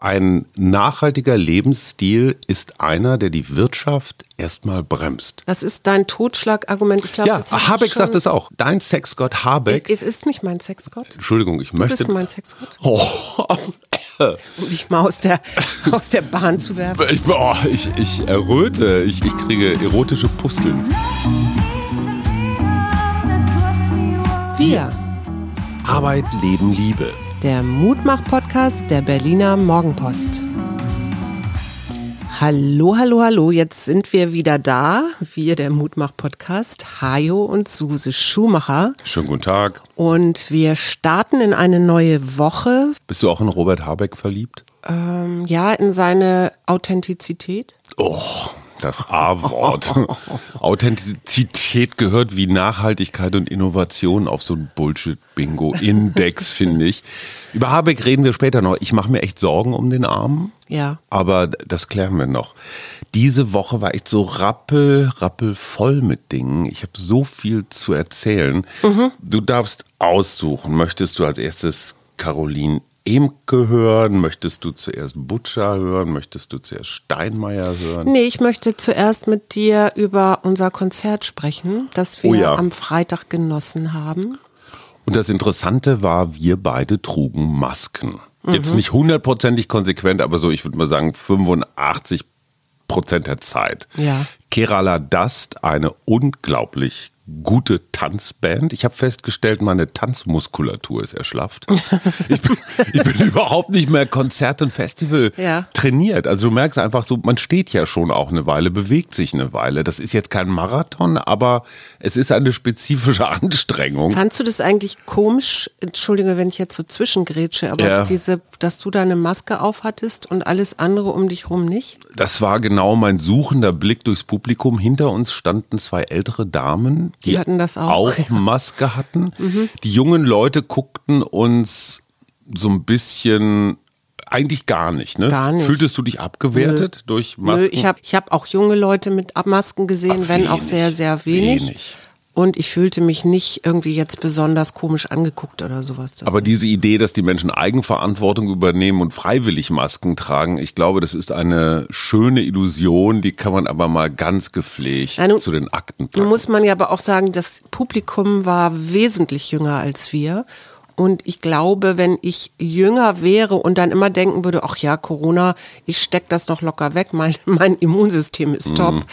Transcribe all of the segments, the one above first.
Ein nachhaltiger Lebensstil ist einer, der die Wirtschaft erstmal bremst. Das ist dein Totschlagargument. Ich glaube, Ja, das du Habeck sagt es auch. Dein Sexgott Habeck. Es ist nicht mein Sexgott. Entschuldigung, ich Du möchte. bist mein Sexgott. Oh, Um dich mal aus der, aus der Bahn zu werfen. ich, oh, ich, ich erröte, ich, ich kriege erotische Pusteln. Wir, Arbeit, Leben, Liebe. Der Mutmach-Podcast der Berliner Morgenpost. Hallo, hallo, hallo. Jetzt sind wir wieder da. Wir, der Mutmach-Podcast. Hajo und Suse Schumacher. Schönen guten Tag. Und wir starten in eine neue Woche. Bist du auch in Robert Habeck verliebt? Ähm, ja, in seine Authentizität. Oh, das A-Wort. Authentizität gehört wie Nachhaltigkeit und Innovation auf so ein Bullshit-Bingo-Index, finde ich. Über Habeck reden wir später noch. Ich mache mir echt Sorgen um den Armen. Ja. Aber das klären wir noch. Diese Woche war echt so rappel, rappel voll mit Dingen. Ich habe so viel zu erzählen. Du darfst aussuchen. Möchtest du als erstes Caroline Emke hören? Möchtest du zuerst Butcher hören? Möchtest du zuerst Steinmeier hören? Nee, ich möchte zuerst mit dir über unser Konzert sprechen, das wir Oh ja. am Freitag genossen haben. Und das Interessante war, wir beide trugen Masken. Jetzt nicht hundertprozentig konsequent, aber so, ich würde mal sagen, 85 Prozent der Zeit. Ja. Kerala Dust, eine unglaublich gute Tanzband. Ich habe festgestellt, meine Tanzmuskulatur ist erschlafft. Ich bin, ich bin überhaupt nicht mehr Konzert und Festival Ja. trainiert. Also du merkst einfach so, man steht ja schon auch eine Weile, bewegt sich eine Weile. Das ist jetzt kein Marathon, aber es ist eine spezifische Anstrengung. Fandst du das eigentlich komisch? Entschuldige, wenn ich jetzt so zwischengrätsche, aber Ja. diese, dass du da eine Maske aufhattest und alles andere um dich rum nicht? Das war genau mein suchender Blick durchs Publikum. Hinter uns standen zwei ältere Damen, die, Die hatten das auch. Mhm. Maske hatten. Die jungen Leute guckten uns so ein bisschen eigentlich gar nicht. Ne? Gar nicht. Fühltest du dich abgewertet durch Masken? Nö, ich habe ich hab auch junge Leute mit Masken gesehen, Aber wenn auch wenig, sehr, sehr wenig. wenig. Und ich fühlte mich nicht irgendwie jetzt besonders komisch angeguckt oder sowas. Aber diese Idee, dass die Menschen Eigenverantwortung übernehmen und freiwillig Masken tragen, ich glaube, das ist eine schöne Illusion, die kann man aber mal ganz gepflegt Nein, nun- zu den Akten Nun packen. muss man ja aber auch sagen, das Publikum war wesentlich jünger als wir. Und ich glaube, wenn ich jünger wäre und dann immer denken würde, ach ja, Corona, ich steck das noch locker weg, mein, mein Immunsystem ist top,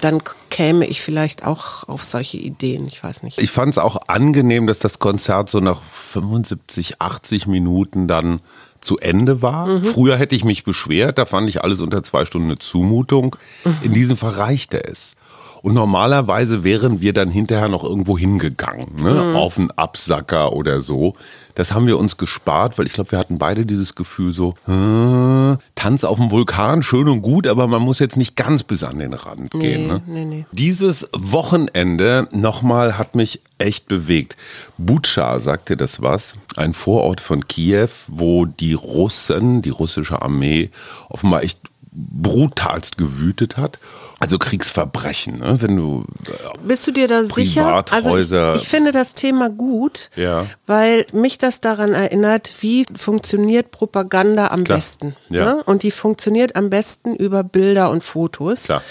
dann käme ich vielleicht auch auf solche Ideen. Ich weiß nicht. Ich fand es auch angenehm, dass das Konzert so nach 75, 80 Minuten dann zu Ende war. Mhm. Früher hätte ich mich beschwert, da fand ich alles unter zwei Stunden eine Zumutung. Mhm. In diesem Fall reichte es. Und normalerweise wären wir dann hinterher noch irgendwo hingegangen, ne? Mhm. auf einen Absacker oder so. Das haben wir uns gespart, weil ich glaube, wir hatten beide dieses Gefühl so, äh, Tanz auf dem Vulkan, schön und gut, aber man muss jetzt nicht ganz bis an den Rand gehen. Ne? nee, nee. Dieses Wochenende nochmal hat mich echt bewegt. Butscha, sagt dir das was? Ein Vorort von Kiew, wo die Russen, die russische Armee, offenbar echt brutalst gewütet hat. Also Kriegsverbrechen, ne? wenn du Bist du dir da sicher? Also ich, ich finde das Thema gut, Ja. weil mich das daran erinnert, wie funktioniert Propaganda am Klar. besten. Ja. Ne? Und die funktioniert am besten über Bilder und Fotos. Klar.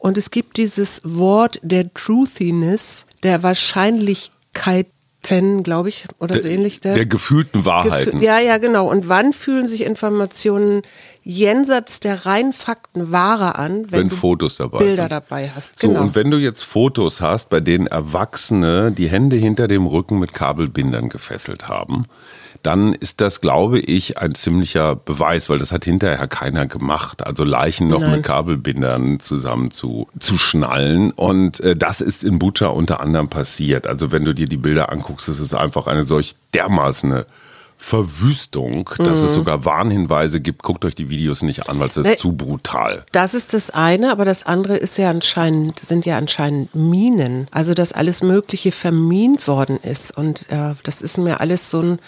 Und es gibt dieses Wort der Truthiness, der Wahrscheinlichkeiten, glaube ich, oder so ähnlich. der gefühlten Wahrheiten. Gefühl- Ja, ja, genau. Und wann fühlen sich Informationen jenseits der reinen Fakten wahrer an, wenn, Wenn du Fotos dabei Bilder sind. dabei hast? So, Genau. und wenn du jetzt Fotos hast, bei denen Erwachsene die Hände hinter dem Rücken mit Kabelbindern gefesselt haben, dann ist das, glaube ich, ein ziemlicher Beweis, weil das hat hinterher keiner gemacht. Also Leichen noch Nein. mit Kabelbindern zusammen zu, zu schnallen. Und äh, das ist in Bucha unter anderem passiert. Also wenn du dir die Bilder anguckst, ist es einfach eine solch dermaßen Verwüstung, dass Mhm. es sogar Warnhinweise gibt. Guckt euch die Videos nicht an, weil es ist Nee. zu brutal. Das ist das eine, aber das andere ist ja anscheinend, sind ja anscheinend Minen. Also, dass alles Mögliche vermint worden ist. Und äh, das ist mir alles so ein,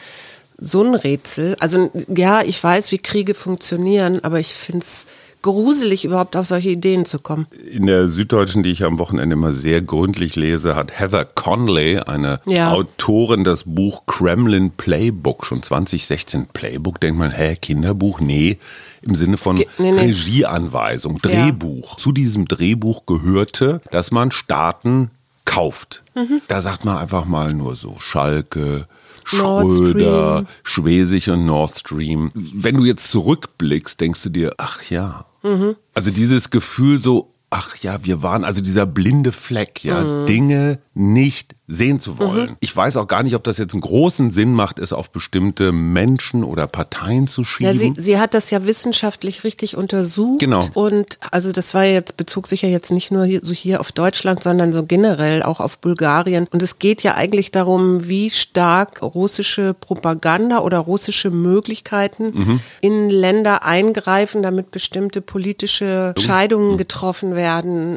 so ein Rätsel. Also, ja, ich weiß, wie Kriege funktionieren, aber ich finde es gruselig, überhaupt auf solche Ideen zu kommen. In der Süddeutschen, die ich am Wochenende immer sehr gründlich lese, hat Heather Conley, eine Ja. Autorin, das Buch Kremlin Playbook, schon 2016 Playbook, denkt man, hä, Kinderbuch? Nee, im Sinne von nee, nee. Regieanweisung, Drehbuch. Zu diesem Drehbuch gehörte, dass man Staaten kauft. Mhm. Da sagt man einfach mal nur so Schalke, Schröder. Schwesig und Nord Stream. Wenn du jetzt zurückblickst, denkst du dir, ach ja. Mhm. Also dieses Gefühl so, ach ja, wir waren, also dieser blinde Fleck, ja, Mhm. Dinge nicht sehen zu wollen. Ich weiß auch gar nicht, ob das jetzt einen großen Sinn macht, es auf bestimmte Menschen oder Parteien zu schieben. Ja, sie, sie hat das ja wissenschaftlich richtig untersucht. Genau. Und also das war jetzt, bezog sich ja jetzt nicht nur hier, so hier auf Deutschland, sondern so generell auch auf Bulgarien. Und es geht ja eigentlich darum, wie stark russische Propaganda oder russische Möglichkeiten Mhm. in Länder eingreifen, damit bestimmte politische Entscheidungen getroffen werden.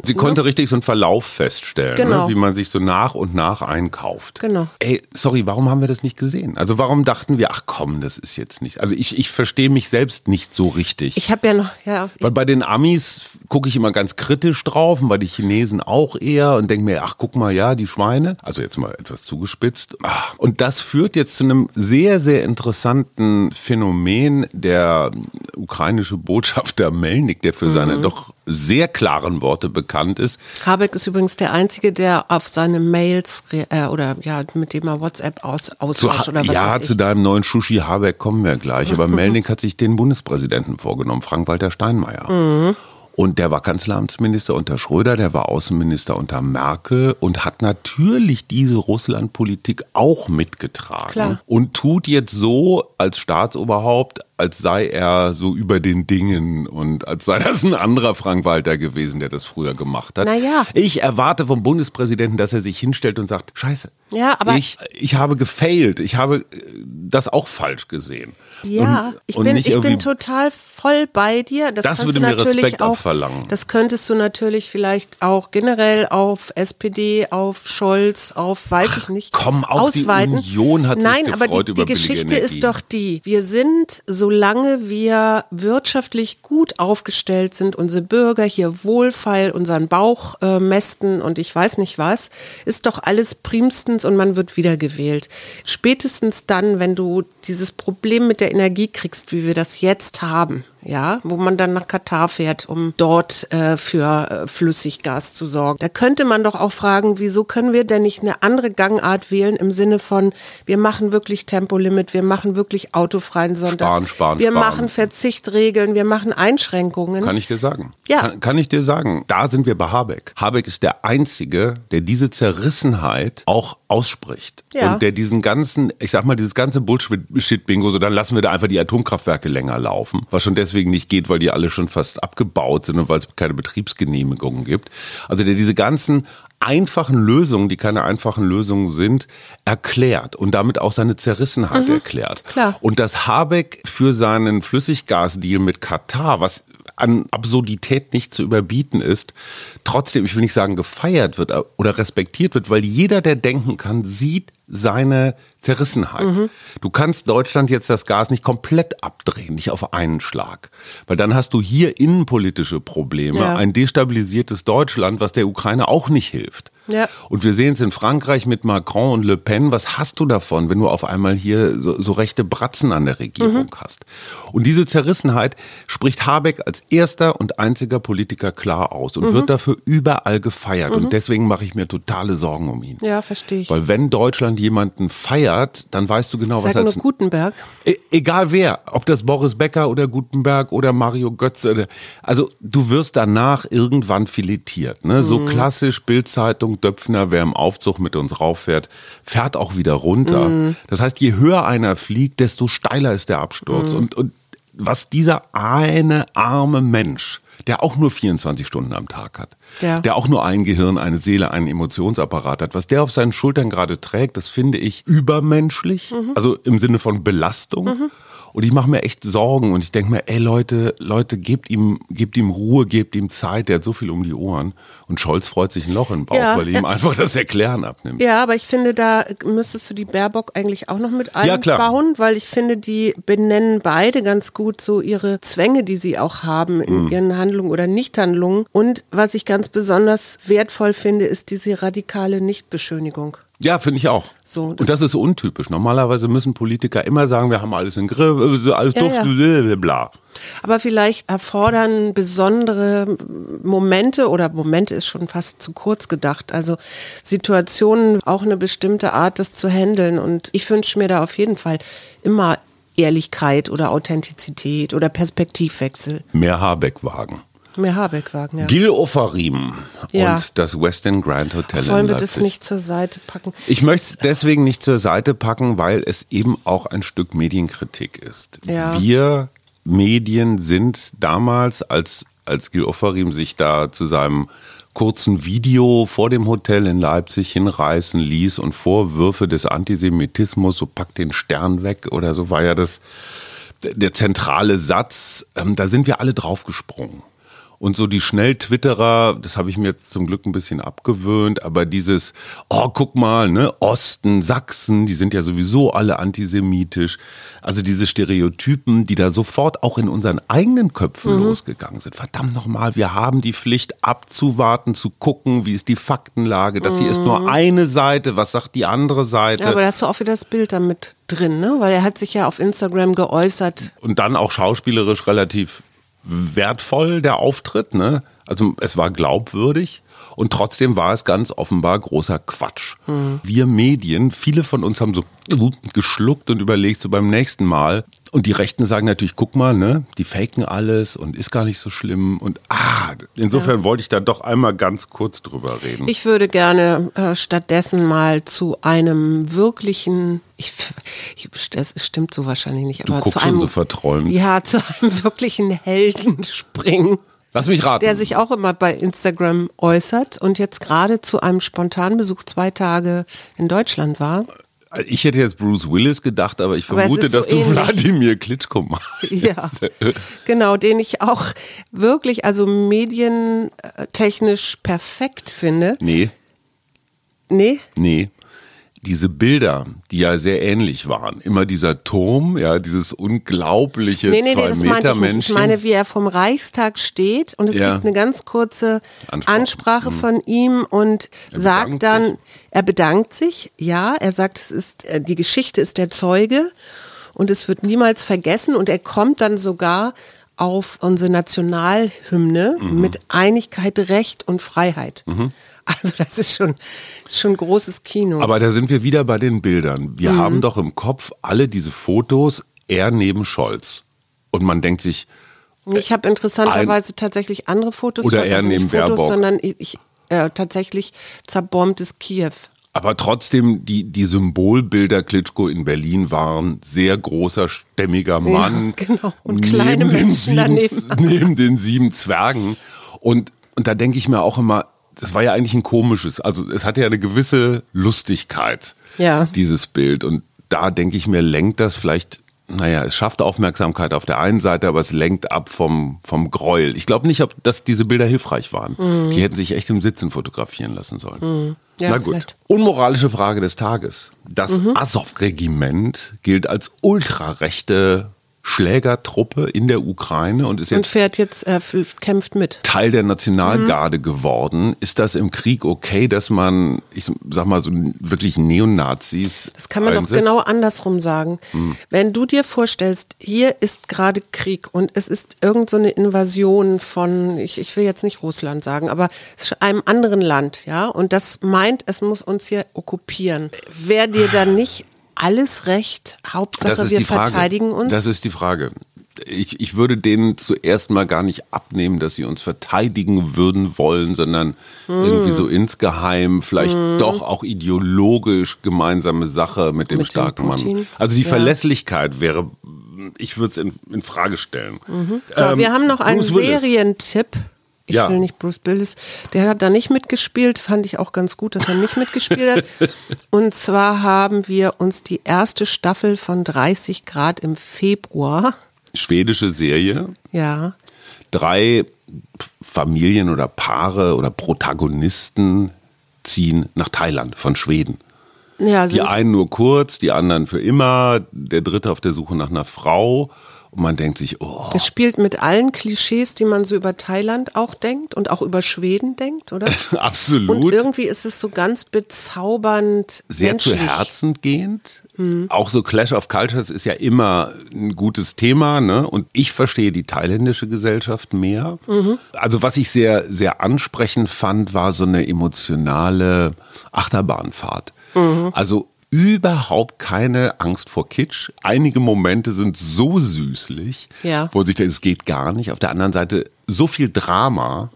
Sie Ne? konnte richtig so einen Verlauf feststellen, Genau. ne? wie man sich so nach und nach einkauft. Genau. Ey, sorry, warum haben wir das nicht gesehen? Also warum dachten wir, ach komm, das ist jetzt nicht. Also ich, ich verstehe mich selbst nicht so richtig. Ich habe ja noch, ja, Weil bei den Amis gucke ich immer ganz kritisch drauf und bei den Chinesen auch eher und denke mir, ach guck mal, ja, die Schweine. Also jetzt mal etwas zugespitzt. Ach, Und das führt jetzt zu einem sehr, sehr interessanten Phänomen. Der ukrainische Botschafter Melnik, der für Mhm. seine doch sehr klaren Worte bekannt ist, Habeck ist übrigens der Einzige, der auf seine Mails äh, oder ja, mit dem er WhatsApp aus, zu, austauscht oder was ja, zu deinem neuen Schuschi Habeck kommen wir gleich. Aber Melnik hat sich den Bundespräsidenten vorgenommen, Frank-Walter Steinmeier. Mhm. Und der war Kanzleramtsminister unter Schröder, der war Außenminister unter Merkel und hat natürlich diese Russlandpolitik auch mitgetragen. Klar. Und tut jetzt so als Staatsoberhaupt, als sei er so über den Dingen und als sei das ein anderer Frank-Walter gewesen, der das früher gemacht hat. Naja. Ich erwarte vom Bundespräsidenten, dass er sich hinstellt und sagt, scheiße, Ja, aber- ich, ich habe gefailt, ich habe äh, das auch falsch gesehen. Ja, Und- ich, bin, ich bin total voll bei dir. Das, Das kannst würde du mir natürlich Respekt auch, abverlangen. Das könntest du natürlich vielleicht auch generell auf SPD, auf Scholz, auf weiß ich nicht. komm, auch die ausweiten. Union hat sich Nein, aber gefreut die, über die Geschichte ist doch die, wir sind, solange wir wirtschaftlich gut aufgestellt sind, unsere Bürger hier wohlfeil unseren Bauch äh, mästen und ich weiß nicht was, ist doch alles primstens und man wird wiedergewählt. Spätestens dann, wenn du dieses Problem mit der Energie kriegst, wie wir das jetzt haben, ja, wo man dann nach Katar fährt, um dort äh, für äh, Flüssiggas zu sorgen. Da könnte man doch auch fragen, wieso können wir denn nicht eine andere Gangart wählen im Sinne von, wir machen wirklich Tempolimit, wir machen wirklich autofreien Sonntag, Sparen, sparen, wir sparen. machen Verzichtregeln, wir machen Einschränkungen. Kann ich dir sagen. Ja. Kann, kann ich dir sagen. Da sind wir bei Habeck. Habeck ist der Einzige, der diese Zerrissenheit auch ausspricht. Ja. Und der diesen ganzen, ich sag mal, dieses ganze Bullshit-Bingo, so dann lassen wir da einfach die Atomkraftwerke länger laufen. Was schon deswegen nicht geht, weil die alle schon fast abgebaut sind und weil es keine Betriebsgenehmigungen gibt. Also der diese ganzen einfachen Lösungen, die keine einfachen Lösungen sind, erklärt und damit auch seine Zerrissenheit erklärt. Mhm. klar. Und dass Habeck für seinen Flüssiggasdeal mit Katar, was an Absurdität nicht zu überbieten ist, trotzdem, ich will nicht sagen gefeiert wird oder respektiert wird, weil jeder, der denken kann, sieht seine Zerrissenheit. Mhm. Du kannst Deutschland jetzt das Gas nicht komplett abdrehen, nicht auf einen Schlag. Weil dann hast du hier innenpolitische Probleme, Ja. ein destabilisiertes Deutschland, was der Ukraine auch nicht hilft. Ja. Und wir sehen es in Frankreich mit Macron und Le Pen. Was hast du davon, wenn du auf einmal hier so, so rechte Bratzen an der Regierung Mhm. hast? Und diese Zerrissenheit spricht Habeck als erster und einziger Politiker klar aus Mhm. und wird dafür überall gefeiert. Und deswegen mache ich mir totale Sorgen um ihn. Ja, verstehe ich. Weil wenn Deutschland jemanden feiert, dann weißt du genau, Sag was nur als Gutenberg. E egal wer, ob das Boris Becker oder Gutenberg oder Mario Götze. Oder, also du wirst danach irgendwann filetiert. Ne? So klassisch Bildzeitung, Döpfner, wer im Aufzug mit uns rauffährt, fährt auch wieder runter. Das heißt, je höher einer fliegt, desto steiler ist der Absturz. Und, und was dieser eine arme Mensch, der auch nur 24 Stunden am Tag hat, Ja. der auch nur ein Gehirn, eine Seele, einen Emotionsapparat hat, was der auf seinen Schultern gerade trägt, das finde ich übermenschlich, also im Sinne von Belastung. Und ich mache mir echt Sorgen und ich denke mir, ey Leute, Leute, gebt ihm, gebt ihm Ruhe, gebt ihm Zeit, der hat so viel um die Ohren. Und Scholz freut sich ein Loch im Bauch, Ja, weil ihm ja. einfach das Erklären abnimmt. Ja, aber ich finde, da müsstest du die Baerbock eigentlich auch noch mit Ja, einbauen, weil ich finde, die benennen beide ganz gut so ihre Zwänge, die sie auch haben in Mhm. ihren Handlungen oder Nichthandlungen. Und was ich ganz besonders wertvoll finde, ist diese radikale Nichtbeschönigung. Ja, finde ich auch. So, und das ist untypisch. Normalerweise müssen Politiker immer sagen, wir haben alles im Griff, äh, alles Ja, ja. blablabla. Aber vielleicht erfordern besondere Momente oder Momente ist schon fast zu kurz gedacht. Also Situationen auch eine bestimmte Art, das zu handeln. Und ich wünsche mir da auf jeden Fall immer Ehrlichkeit oder Authentizität oder Perspektivwechsel. Mehr Habeck wagen. Mehr Habeck-Wagen, ja. Gil Ofarim Ja. und das Western Grand Hotel Wollen wir das nicht zur Seite packen? Ich möchte es deswegen nicht zur Seite packen, weil es eben auch ein Stück Medienkritik ist. Ja. Wir Medien sind damals, als, als Gil Ofarim sich da zu seinem kurzen Video vor dem Hotel in Leipzig hinreißen ließ und Vorwürfe des Antisemitismus, so packt den Stern weg oder so war ja das der zentrale Satz, ähm, da sind wir alle draufgesprungen. Und so die Schnell-Twitterer, das habe ich mir jetzt zum Glück ein bisschen abgewöhnt, aber dieses, oh, guck mal, ne, Osten, Sachsen, die sind ja sowieso alle antisemitisch. Also diese Stereotypen, die da sofort auch in unseren eigenen Köpfen losgegangen sind. Verdammt nochmal, wir haben die Pflicht abzuwarten, zu gucken, wie ist die Faktenlage. Das hier ist nur eine Seite, was sagt die andere Seite? Ja, aber da hast du auch wieder das Bild damit drin, ne? Weil er hat sich ja auf Instagram geäußert. und dann auch schauspielerisch relativ wertvoll der Auftritt. Ne? Also es war glaubwürdig und trotzdem war es ganz offenbar großer Quatsch. Wir Medien, viele von uns haben so geschluckt und überlegt so beim nächsten Mal. Und die Rechten sagen natürlich, guck mal, ne, die faken alles und ist gar nicht so schlimm. Und ah, insofern wollte ich da doch einmal ganz kurz drüber reden. Ich würde gerne äh, stattdessen mal zu einem wirklichen, ich, ich, das stimmt so wahrscheinlich nicht, Du aber guckst zu einem, schon so verträumt. ja, zu einem wirklichen Helden springen, Lass mich raten. der sich auch immer bei Instagram äußert und jetzt gerade zu einem Spontanbesuch zwei Tage in Deutschland war. ich hätte jetzt Bruce Willis gedacht, aber ich Aber vermute, so dass du ähnlich. Wladimir Klitschko machst. Ja, genau, den ich auch wirklich, also medientechnisch perfekt finde. Nee, Nee, Nee, diese Bilder, die ja sehr ähnlich waren. Immer dieser Turm, ja, dieses unglaubliche Nee, nee, zwei nee, das meinte ich nicht. Ich meine, wie er vom Reichstag steht und es Ja. gibt eine ganz kurze Ansprache. Mhm. Ansprache, von ihm und Er sagt dann, sich. er bedankt sich, ja, er sagt, es ist, äh, die Geschichte ist der Zeuge und es wird niemals vergessen und er kommt dann sogar auf unsere Nationalhymne Mhm. mit Einigkeit, Recht und Freiheit. Also das ist schon, schon großes Kino. Aber da sind wir wieder bei den Bildern. Wir Mhm. haben doch im Kopf alle diese Fotos, er neben Scholz. Und man denkt sich, Ich habe interessanterweise tatsächlich andere Fotos, Oder von- eher also neben Fotos, Baerbock. sondern ich, ich äh, tatsächlich zerbombtes Kiew. Aber trotzdem, die, die Symbolbilder Klitschko in Berlin waren sehr großer, stämmiger Mann. genau. Und kleine Menschen sieben, daneben. Neben den sieben Zwergen. Und, und da denke ich mir auch immer, das war ja eigentlich ein komisches, also es hatte ja eine gewisse Lustigkeit, Ja. dieses Bild. Und da denke ich mir, lenkt das vielleicht, naja, es schafft Aufmerksamkeit auf der einen Seite, aber es lenkt ab vom, vom Gräuel. Ich glaube nicht, ob, dass diese Bilder hilfreich waren. Die hätten sich echt im Sitzen fotografieren lassen sollen. Mhm. Ja, Na gut. vielleicht. Unmoralische Frage des Tages. Das Azov-Regiment gilt als ultrarechte Schlägertruppe in der Ukraine und ist Und jetzt fährt jetzt, äh, kämpft mit. Teil der Mhm. Nationalgarde geworden. Ist das im Krieg okay, dass man, ich sag mal, so wirklich Neonazis Das kann man doch genau andersrum sagen. Hm. Wenn du dir vorstellst, hier ist gerade Krieg und es ist irgend so eine Invasion von, ich, ich will jetzt nicht Russland sagen, aber einem anderen Land, ja, und das meint, es muss uns hier okkupieren. Wäre dir dann nicht alles recht? Hauptsache, wir verteidigen uns. Das ist die Frage. Ich, ich würde denen zuerst mal gar nicht abnehmen, dass sie uns verteidigen würden wollen, sondern Hm. irgendwie so insgeheim, vielleicht doch auch ideologisch gemeinsame Sache mit dem Mit dem starken Mann. Putin. Also die Ja. Verlässlichkeit wäre, ich würde es in, in Frage stellen. so, Ähm, wir haben noch einen. Serientipp. Ich Ja. will nicht Bruce Willis. Der hat da nicht mitgespielt, fand ich auch ganz gut, dass er nicht mitgespielt hat. Und zwar haben wir uns die erste Staffel von 30 Grad im Februar, Schwedische Serie. ja, Drei Familien oder Paare oder Protagonisten ziehen nach Thailand von Schweden. ja Die einen nur kurz, die anderen für immer, der dritte auf der Suche nach einer Frau. Und man denkt sich, oh, es spielt mit allen Klischees, die man so über Thailand auch denkt und auch über Schweden denkt, oder? Und absolut. irgendwie ist es so ganz bezaubernd sehr zu menschlich. Herzen gehend. Auch so Clash of Cultures ist ja immer ein gutes Thema, ne? Und ich verstehe die thailändische Gesellschaft mehr. Also was ich sehr, sehr ansprechend fand, war so eine emotionale Achterbahnfahrt. Also überhaupt keine Angst vor Kitsch. Einige Momente sind so süßlich, Ja. wo sich denkt, es geht gar nicht. Auf der anderen Seite so viel Drama.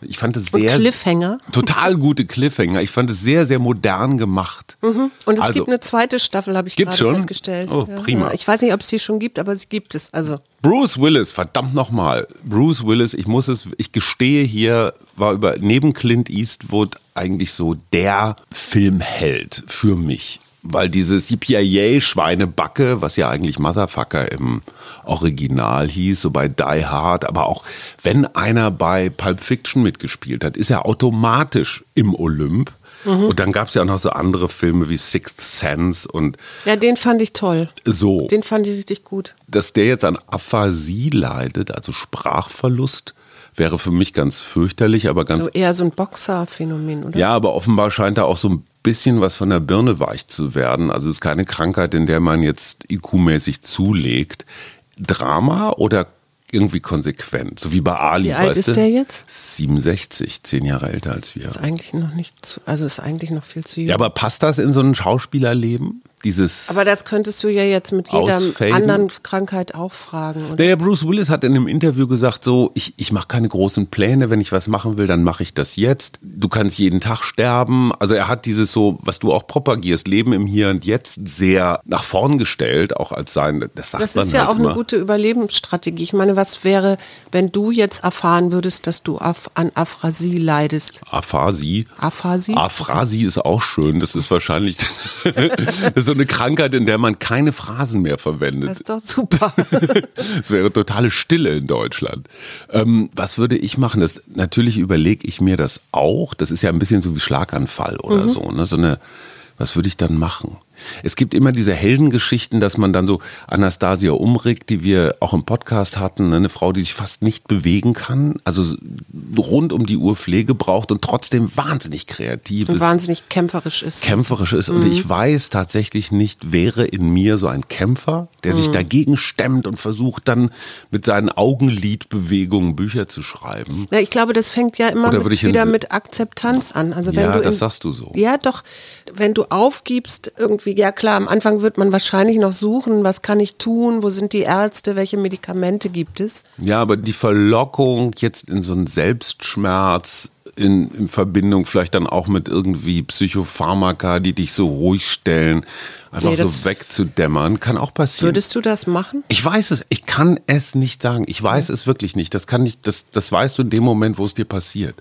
Ich fand es Und sehr Cliffhanger. total gute Cliffhanger. Ich fand es sehr, sehr modern gemacht. Und es Also, gibt eine zweite Staffel, habe ich gerade schon? festgestellt. Oh, prima. Ich weiß nicht, ob es die schon gibt, aber sie gibt es. Also Bruce Willis, verdammt nochmal. Bruce Willis, ich muss es, ich gestehe hier, war über neben Clint Eastwood eigentlich so der Filmheld für mich. Weil dieses Yippie-Schweinebacke, was ja eigentlich Motherfucker im Original hieß, so bei Die Hard, aber auch wenn einer bei Pulp Fiction mitgespielt hat, ist er automatisch im Olymp. Und dann gab es ja auch noch so andere Filme wie Sixth Sense und ja, den fand ich toll. so Den fand ich richtig gut. dass der jetzt an Aphasie leidet, also Sprachverlust, wäre für mich ganz fürchterlich, aber ganz. So eher so ein Boxer-Phänomen, oder? ja, aber offenbar scheint da auch so ein bisschen was von der Birne weich zu werden. Also es ist keine Krankheit, in der man jetzt IQ-mäßig zulegt. Drama oder irgendwie konsequent, so wie bei Ali. Wie alt ist du? der jetzt? 67, zehn Jahre älter als wir. Ist eigentlich noch nicht zu, also ist eigentlich noch viel zu jung. Ja, aber passt das in so ein Schauspielerleben? Dieses. aber das könntest du ja jetzt mit jeder Ausfaden? anderen Krankheit auch fragen. Oder? Naja, Bruce Willis hat in einem Interview gesagt, so, ich, ich mache keine großen Pläne, wenn ich was machen will, dann mache ich das jetzt. Du kannst jeden Tag sterben. Also er hat dieses so, was du auch propagierst, Leben im Hier und Jetzt sehr nach vorn gestellt, auch als sein, das sagt Das ist ja halt auch eine immer. gute Überlebensstrategie. Ich meine, was wäre, wenn du jetzt erfahren würdest, dass du an Aphrasie leidest? Aphasie. Aphasie? Aphrasie ist auch schön. Das ist wahrscheinlich das ist so eine Krankheit, in der man keine Phrasen mehr verwendet. Das ist doch super. Es wäre totale Stille in Deutschland. Ähm, was würde ich machen? Das, natürlich überlege ich mir das auch. Das ist ja ein bisschen so wie Schlaganfall oder so. Ne? so eine, was würde ich dann machen? Es gibt immer diese Heldengeschichten, dass man dann so Anastasia Umrig, die wir auch im Podcast hatten, ne? eine Frau, die sich fast nicht bewegen kann, also rund um die Uhr Pflege braucht und trotzdem wahnsinnig kreativ Und ist wahnsinnig kämpferisch ist. kämpferisch ist. Und ich weiß tatsächlich nicht, wäre in mir so ein Kämpfer, der Mhm. sich dagegen stemmt und versucht dann mit seinen Augenlidbewegungen Bücher zu schreiben. Na, ich glaube, das fängt ja immer mit, wieder mit Akzeptanz an. Also wenn Ja, du das in, sagst du so. Ja, doch. Wenn du aufgibst, irgendwie, ja klar, am Anfang wird man wahrscheinlich noch suchen, was kann ich tun, wo sind die Ärzte, welche Medikamente gibt es. Ja, aber die Verlockung jetzt in so einen Selbstschmerz in, in Verbindung vielleicht dann auch mit irgendwie Psychopharmaka, die dich so ruhig stellen, einfach Nee, so wegzudämmern, kann auch passieren. Würdest du das machen? Ich weiß es, ich kann es nicht sagen. Ich weiß es wirklich nicht. Das kann nicht, das, das weißt du in dem Moment, wo es dir passiert.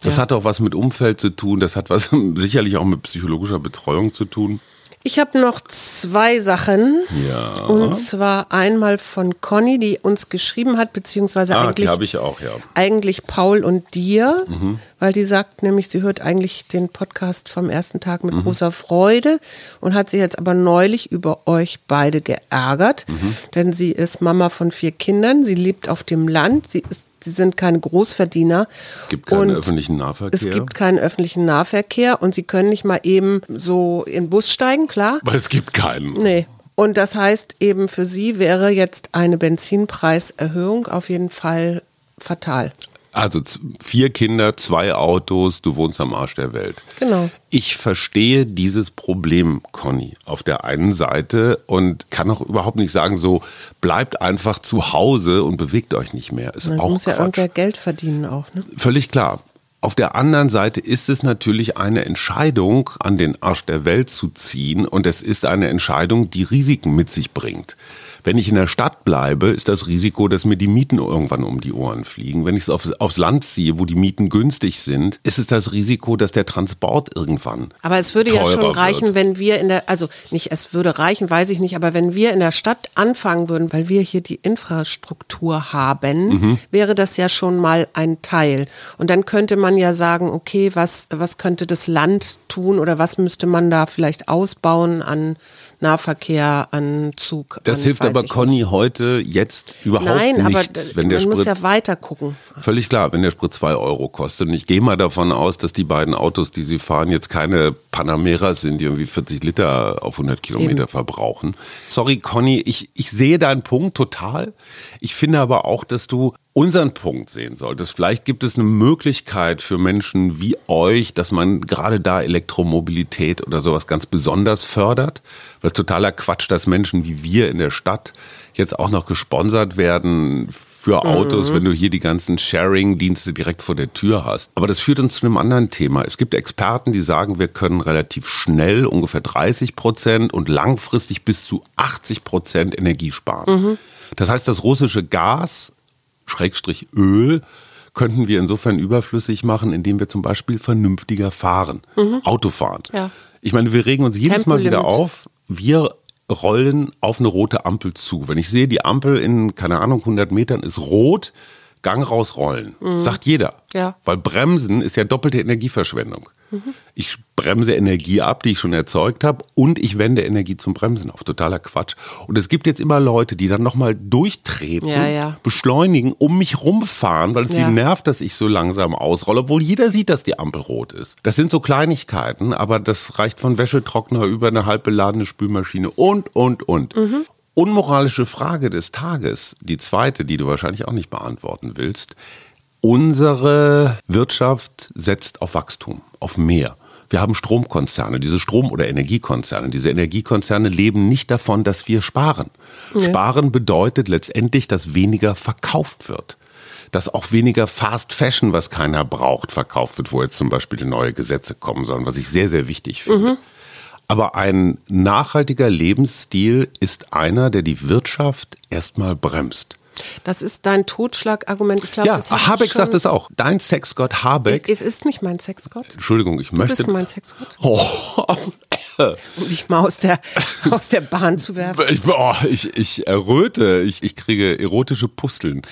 Das Ja. hat auch was mit Umfeld zu tun, das hat was sicherlich auch mit psychologischer Betreuung zu tun. Ich habe noch zwei Sachen. Ja. Und zwar einmal von Conny, die uns geschrieben hat, beziehungsweise Ah, die eigentlich, habe ich auch, ja. eigentlich Paul und dir, Mhm. weil die sagt nämlich, sie hört eigentlich den Podcast vom ersten Tag Mhm. mit großer Freude und hat sich jetzt aber neulich über euch beide geärgert, Mhm. denn sie ist Mama von vier Kindern, sie lebt auf dem Land, sie ist Sie sind keine Großverdiener. Es gibt keinen Und öffentlichen Nahverkehr. Es gibt keinen öffentlichen Nahverkehr und sie können nicht mal eben so in den Bus steigen, klar. Weil es gibt keinen. Nee. Und das heißt eben für sie wäre jetzt eine Benzinpreiserhöhung auf jeden Fall fatal. Also vier Kinder, zwei Autos, du wohnst am Arsch der Welt. Genau. Ich verstehe dieses Problem, Conny, auf der einen Seite und kann auch überhaupt nicht sagen, so bleibt einfach zu Hause und bewegt euch nicht mehr. Ist Also auch muss ja Quatsch. irgendwer Geld verdienen auch. Ne? Völlig klar. Auf der anderen Seite ist es natürlich eine Entscheidung, an den Arsch der Welt zu ziehen und es ist eine Entscheidung, die Risiken mit sich bringt. Wenn ich in der Stadt bleibe, ist das Risiko, dass mir die Mieten irgendwann um die Ohren fliegen. Wenn ich es aufs, aufs Land ziehe, wo die Mieten günstig sind, ist es das Risiko, dass der Transport irgendwann. Aber es würde ja schon reichen, wird. wenn wir in der, also nicht, es würde reichen, weiß ich nicht, aber wenn wir in der Stadt anfangen würden, weil wir hier die Infrastruktur haben, mhm. wäre das ja schon mal ein Teil. Und dann könnte man ja sagen, okay, was, was könnte das Land tun oder was müsste man da vielleicht ausbauen an Nahverkehr, an Zug. Das an, hilft aber Conny nicht. heute jetzt überhaupt Nein, nichts. aber wenn der man Sprit, muss ja weiter gucken. Völlig klar, wenn der Sprit zwei Euro kostet. Und ich gehe mal davon aus, dass die beiden Autos, die sie fahren, jetzt keine Panamera sind, die irgendwie 40 Liter auf 100 Kilometer Eben. verbrauchen. Sorry, Conny, ich, ich sehe deinen Punkt total. Ich finde aber auch, dass du unseren Punkt sehen solltest. Vielleicht gibt es eine Möglichkeit für Menschen wie euch, dass man gerade da Elektromobilität oder sowas ganz besonders fördert. Weil es totaler Quatsch, dass Menschen wie wir in der Stadt jetzt auch noch gesponsert werden für Autos, mhm. wenn du hier die ganzen Sharing-Dienste direkt vor der Tür hast. Aber das führt uns zu einem anderen Thema. Es gibt Experten, die sagen, wir können relativ schnell ungefähr 30 Prozent und langfristig bis zu 80 Prozent Energie sparen. Mhm. Das heißt, das russische Gas Schrägstrich Öl könnten wir insofern überflüssig machen, indem wir zum Beispiel vernünftiger fahren, mhm. Auto fahren. Ja. Ich meine, wir regen uns jedes Mal wieder auf, wir rollen auf eine rote Ampel zu. Wenn ich sehe, die Ampel in, keine Ahnung, 100 Metern ist rot, Gang rausrollen. Mhm. Sagt jeder. Ja. Weil Bremsen ist ja doppelte Energieverschwendung. Ich bremse Energie ab, die ich schon erzeugt habe, und ich wende Energie zum Bremsen auf. Totaler Quatsch. Und es gibt jetzt immer Leute, die dann nochmal durchtreten, ja, ja. beschleunigen, um mich rumfahren, weil es ja. sie nervt, dass ich so langsam ausrolle, obwohl jeder sieht, dass die Ampel rot ist. Das sind so Kleinigkeiten, aber das reicht von Wäschetrockner über eine halb beladene Spülmaschine und, und, und. Mhm. Unmoralische Frage des Tages, die zweite, die du wahrscheinlich auch nicht beantworten willst. Unsere Wirtschaft setzt auf Wachstum, auf mehr. Wir haben Stromkonzerne, diese Strom- oder Energiekonzerne. Diese Energiekonzerne leben nicht davon, dass wir sparen. Nee. Sparen bedeutet letztendlich, dass weniger verkauft wird. Dass auch weniger Fast Fashion, was keiner braucht, verkauft wird, wo jetzt zum Beispiel neue Gesetze kommen sollen, was ich sehr, sehr wichtig finde. Mhm. Aber ein nachhaltiger Lebensstil ist einer, der die Wirtschaft erstmal bremst. Das ist dein Totschlagargument. Ich glaube, ja, Habeck sagt es auch. Dein Sexgott Habeck. Es ist nicht mein Sexgott. Entschuldigung, ich du möchte. Du bist mein Sexgott. Oh. um dich mal aus der, aus der Bahn zu werfen. Ich, oh, ich, ich erröte, ich, ich kriege erotische Pusteln.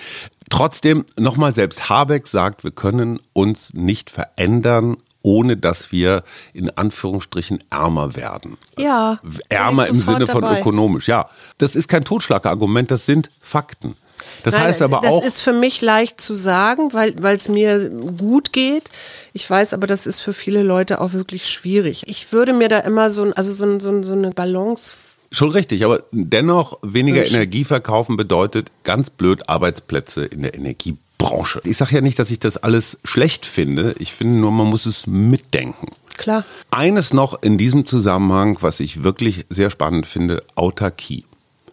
Trotzdem, nochmal, selbst Habeck sagt, wir können uns nicht verändern, ohne dass wir in Anführungsstrichen ärmer werden. Ja. Ärmer im Sinne von dabei. ökonomisch. Ja, das ist kein Totschlagargument, das sind Fakten. Das Nein, heißt aber das auch. Das ist für mich leicht zu sagen, weil es mir gut geht. Ich weiß aber, das ist für viele Leute auch wirklich schwierig. Ich würde mir da immer so, also so, so, so eine Balance Schon richtig, aber dennoch weniger Energie verkaufen bedeutet ganz blöd Arbeitsplätze in der Energiebranche. Ich sage ja nicht, dass ich das alles schlecht finde. Ich finde nur, man muss es mitdenken. Klar. Eines noch in diesem Zusammenhang, was ich wirklich sehr spannend finde, Autarkie.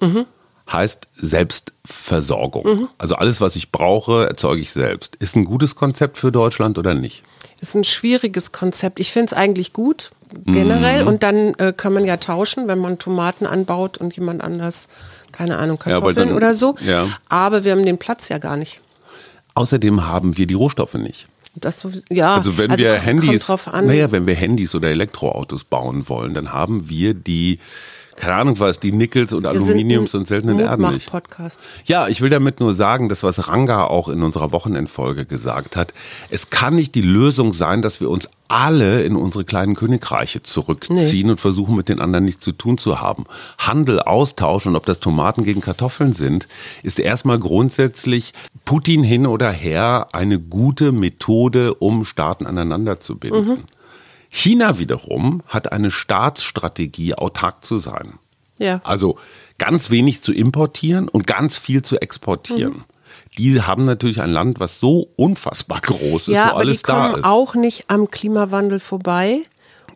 Mhm heißt Selbstversorgung. Mhm. Also alles, was ich brauche, erzeuge ich selbst. Ist ein gutes Konzept für Deutschland oder nicht? Ist ein schwieriges Konzept. Ich finde es eigentlich gut, generell. Mhm. Und dann äh, kann man ja tauschen, wenn man Tomaten anbaut und jemand anders, keine Ahnung, Kartoffeln ja, dann, oder so. Ja. Aber wir haben den Platz ja gar nicht. Außerdem haben wir die Rohstoffe nicht. Das so, ja, also wenn also wir Handys, naja, wenn wir Handys oder Elektroautos bauen wollen, dann haben wir die keine Ahnung was, die Nickels und Aluminiums und seltenen Erden nicht. Podcast. Ja, ich will damit nur sagen, das was Ranga auch in unserer Wochenendfolge gesagt hat, es kann nicht die Lösung sein, dass wir uns alle in unsere kleinen Königreiche zurückziehen nee. und versuchen mit den anderen nichts zu tun zu haben. Handel, Austausch und ob das Tomaten gegen Kartoffeln sind, ist erstmal grundsätzlich Putin hin oder her eine gute Methode, um Staaten aneinander zu binden. Mhm. China wiederum hat eine Staatsstrategie, autark zu sein. Ja. Also ganz wenig zu importieren und ganz viel zu exportieren. Mhm. Die haben natürlich ein Land, was so unfassbar groß ist, ja, wo alles da ist. Ja, aber die kommen auch nicht am Klimawandel vorbei.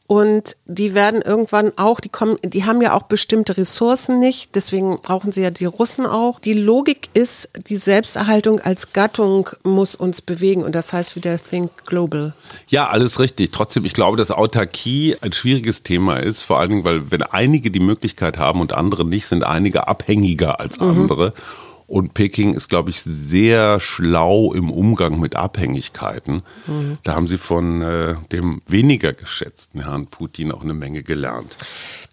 Und die werden irgendwann auch, die kommen, die haben ja auch bestimmte Ressourcen nicht, deswegen brauchen sie ja die Russen auch. Die Logik ist, die Selbsterhaltung als Gattung muss uns bewegen und das heißt wieder Think Global. Ja, alles richtig. Trotzdem, ich glaube, dass Autarkie ein schwieriges Thema ist, vor allen Dingen, weil wenn einige die Möglichkeit haben und andere nicht, sind einige abhängiger als mhm. Und Peking ist, glaube ich, sehr schlau im Umgang mit Abhängigkeiten. Mhm. Da haben sie von äh, dem weniger geschätzten Herrn Putin auch eine Menge gelernt.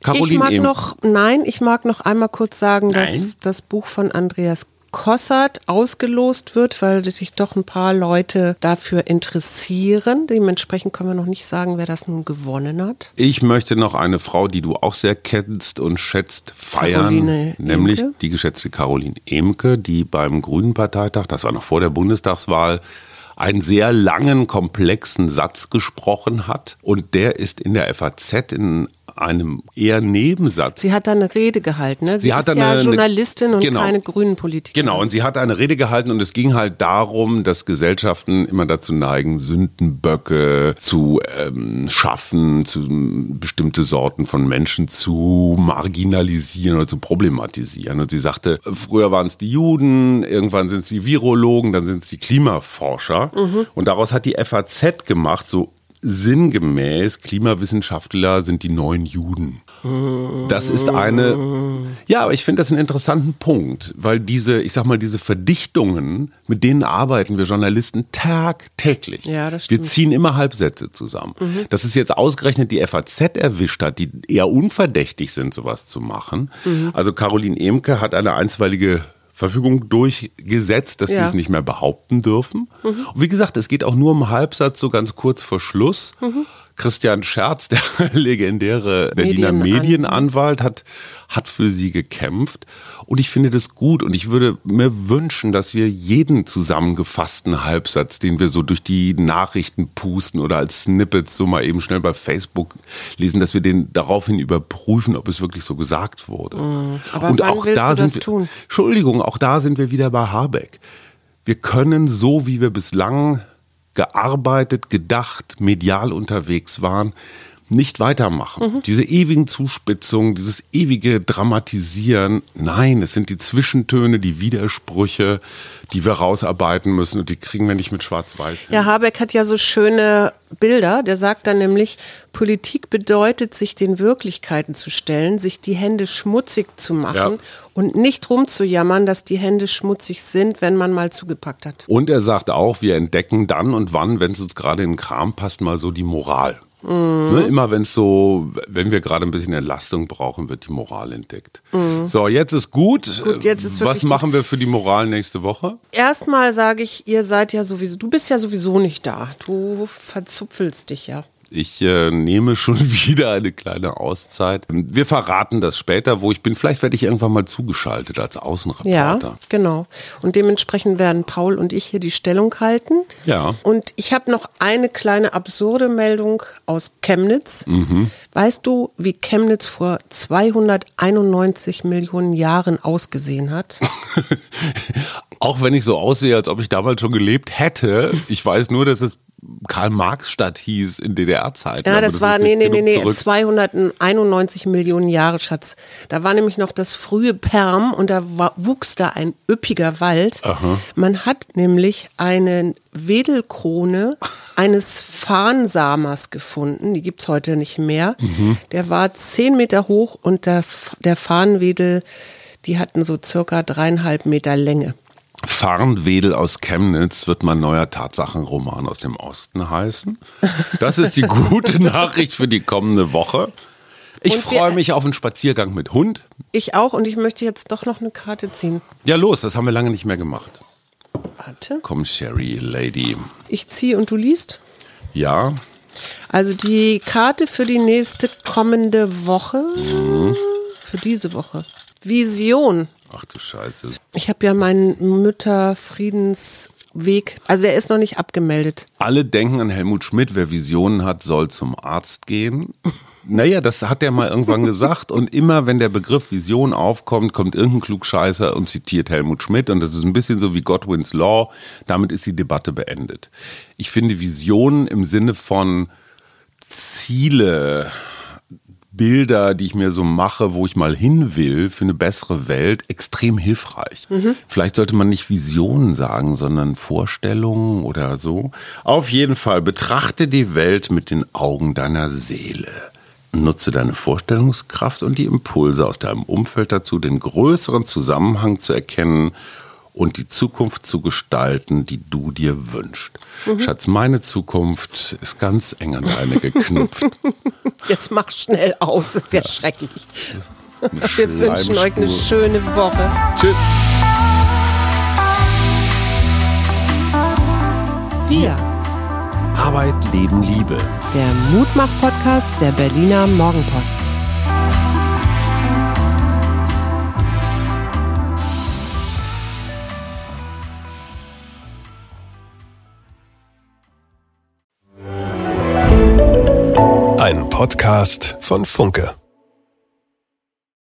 Caroline ich mag noch, nein, ich mag noch einmal kurz sagen, nein? dass das Buch von Andreas Kossert ausgelost wird, weil sich doch ein paar Leute dafür interessieren. Dementsprechend können wir noch nicht sagen, wer das nun gewonnen hat. Ich möchte noch eine Frau, die du auch sehr kennst und schätzt, feiern. Caroline nämlich Emke. die geschätzte Caroline Emke, die beim Grünen Parteitag, das war noch vor der Bundestagswahl, einen sehr langen, komplexen Satz gesprochen hat. Und der ist in der FAZ in einem eher Nebensatz. Sie hat da eine Rede gehalten, ne? Sie, sie ist ja eine, Journalistin und genau, keine grünen Politikerin. Genau, und sie hat eine Rede gehalten und es ging halt darum, dass Gesellschaften immer dazu neigen, Sündenböcke zu ähm, schaffen, zu bestimmte Sorten von Menschen zu marginalisieren oder zu problematisieren. Und sie sagte, früher waren es die Juden, irgendwann sind es die Virologen, dann sind es die Klimaforscher. Mhm. Und daraus hat die FAZ gemacht, so sinngemäß, Klimawissenschaftler sind die neuen Juden. Das ist eine, ja, aber ich finde das einen interessanten Punkt, weil diese, ich sag mal, diese Verdichtungen, mit denen arbeiten wir Journalisten tagtäglich. Ja, das stimmt. Wir ziehen immer Halbsätze zusammen. Mhm. Dass es jetzt ausgerechnet die FAZ erwischt hat, die eher unverdächtig sind, sowas zu machen. Mhm. Also Caroline Emke hat eine einstweilige Verfügung durchgesetzt, dass ja. die es nicht mehr behaupten dürfen. Mhm. Und wie gesagt, es geht auch nur um Halbsatz, so ganz kurz vor Schluss. Mhm. Christian Scherz, der legendäre Berliner Medienanwalt, Medienanwalt hat, hat für sie gekämpft. Und ich finde das gut. Und ich würde mir wünschen, dass wir jeden zusammengefassten Halbsatz, den wir so durch die Nachrichten pusten oder als Snippets so mal eben schnell bei Facebook lesen, dass wir den daraufhin überprüfen, ob es wirklich so gesagt wurde. Mhm. Aber Und wann auch willst da du das sind wir, tun? Entschuldigung, auch da sind wir wieder bei Habeck. Wir können so, wie wir bislang gearbeitet, gedacht, medial unterwegs waren, nicht weitermachen. Mhm. Diese ewigen Zuspitzungen, dieses ewige Dramatisieren, nein, es sind die Zwischentöne, die Widersprüche, die wir rausarbeiten müssen und die kriegen wir nicht mit Schwarz-Weiß. Ja, Habeck hat ja so schöne Bilder. Der sagt dann nämlich, Politik bedeutet, sich den Wirklichkeiten zu stellen, sich die Hände schmutzig zu machen ja. und nicht rumzujammern, dass die Hände schmutzig sind, wenn man mal zugepackt hat. Und er sagt auch, wir entdecken dann und wann, wenn es uns gerade in den Kram passt, mal so die Moral. Mhm. Ne, immer wenn es so, wenn wir gerade ein bisschen Entlastung brauchen, wird die Moral entdeckt. Mhm. So, jetzt ist gut. gut jetzt ist Was machen wir für die Moral nächste Woche? Erstmal sage ich, ihr seid ja sowieso, du bist ja sowieso nicht da. Du verzupfelst dich ja. Ich äh, nehme schon wieder eine kleine Auszeit. Wir verraten das später, wo ich bin. Vielleicht werde ich irgendwann mal zugeschaltet als Außenreporter. Ja, genau. Und dementsprechend werden Paul und ich hier die Stellung halten. Ja. Und ich habe noch eine kleine absurde Meldung aus Chemnitz. Mhm. Weißt du, wie Chemnitz vor 291 Millionen Jahren ausgesehen hat? Auch wenn ich so aussehe, als ob ich damals schon gelebt hätte. Ich weiß nur, dass es Karl-Marx-Stadt hieß in DDR-Zeiten. Ja, das, das war, nee, nee, nee, nee, 291 Millionen Jahre, Schatz. Da war nämlich noch das frühe Perm und da wuchs da ein üppiger Wald. Aha. Man hat nämlich eine Wedelkrone eines Farnsamers gefunden. Die gibt es heute nicht mehr. Mhm. Der war zehn Meter hoch und das, der Farnwedel, die hatten so circa dreieinhalb Meter Länge. Farnwedel aus Chemnitz wird mein neuer Tatsachenroman aus dem Osten heißen. Das ist die gute Nachricht für die kommende Woche. Ich freue mich auf einen Spaziergang mit Hund. Ich auch und ich möchte jetzt doch noch eine Karte ziehen. Ja, los, das haben wir lange nicht mehr gemacht. Warte. Komm, Sherry Lady. Ich ziehe und du liest? Ja. Also die Karte für die nächste kommende Woche. Mhm. Für diese Woche. Vision. Ach du Scheiße. Ich habe ja meinen Mütterfriedensweg, also der ist noch nicht abgemeldet. Alle denken an Helmut Schmidt, wer Visionen hat, soll zum Arzt gehen. Naja, das hat er mal irgendwann gesagt. Und immer, wenn der Begriff Vision aufkommt, kommt irgendein Klugscheißer und zitiert Helmut Schmidt. Und das ist ein bisschen so wie Godwins Law. Damit ist die Debatte beendet. Ich finde Visionen im Sinne von Ziele, Bilder, die ich mir so mache, wo ich mal hin will für eine bessere Welt, extrem hilfreich. Mhm. Vielleicht sollte man nicht Visionen sagen, sondern Vorstellungen oder so. Auf jeden Fall betrachte die Welt mit den Augen deiner Seele. Nutze deine Vorstellungskraft und die Impulse aus deinem Umfeld dazu, den größeren Zusammenhang zu erkennen und die Zukunft zu gestalten, die du dir wünschst. Mhm. Schatz, meine Zukunft ist ganz eng an deine geknüpft. Jetzt mach schnell aus, ist ja, ja. schrecklich. Wir wünschen euch eine schöne Woche. Tschüss. Wir. Arbeit, Leben, Liebe. Der Mutmach-Podcast der Berliner Morgenpost. Podcast von Funke.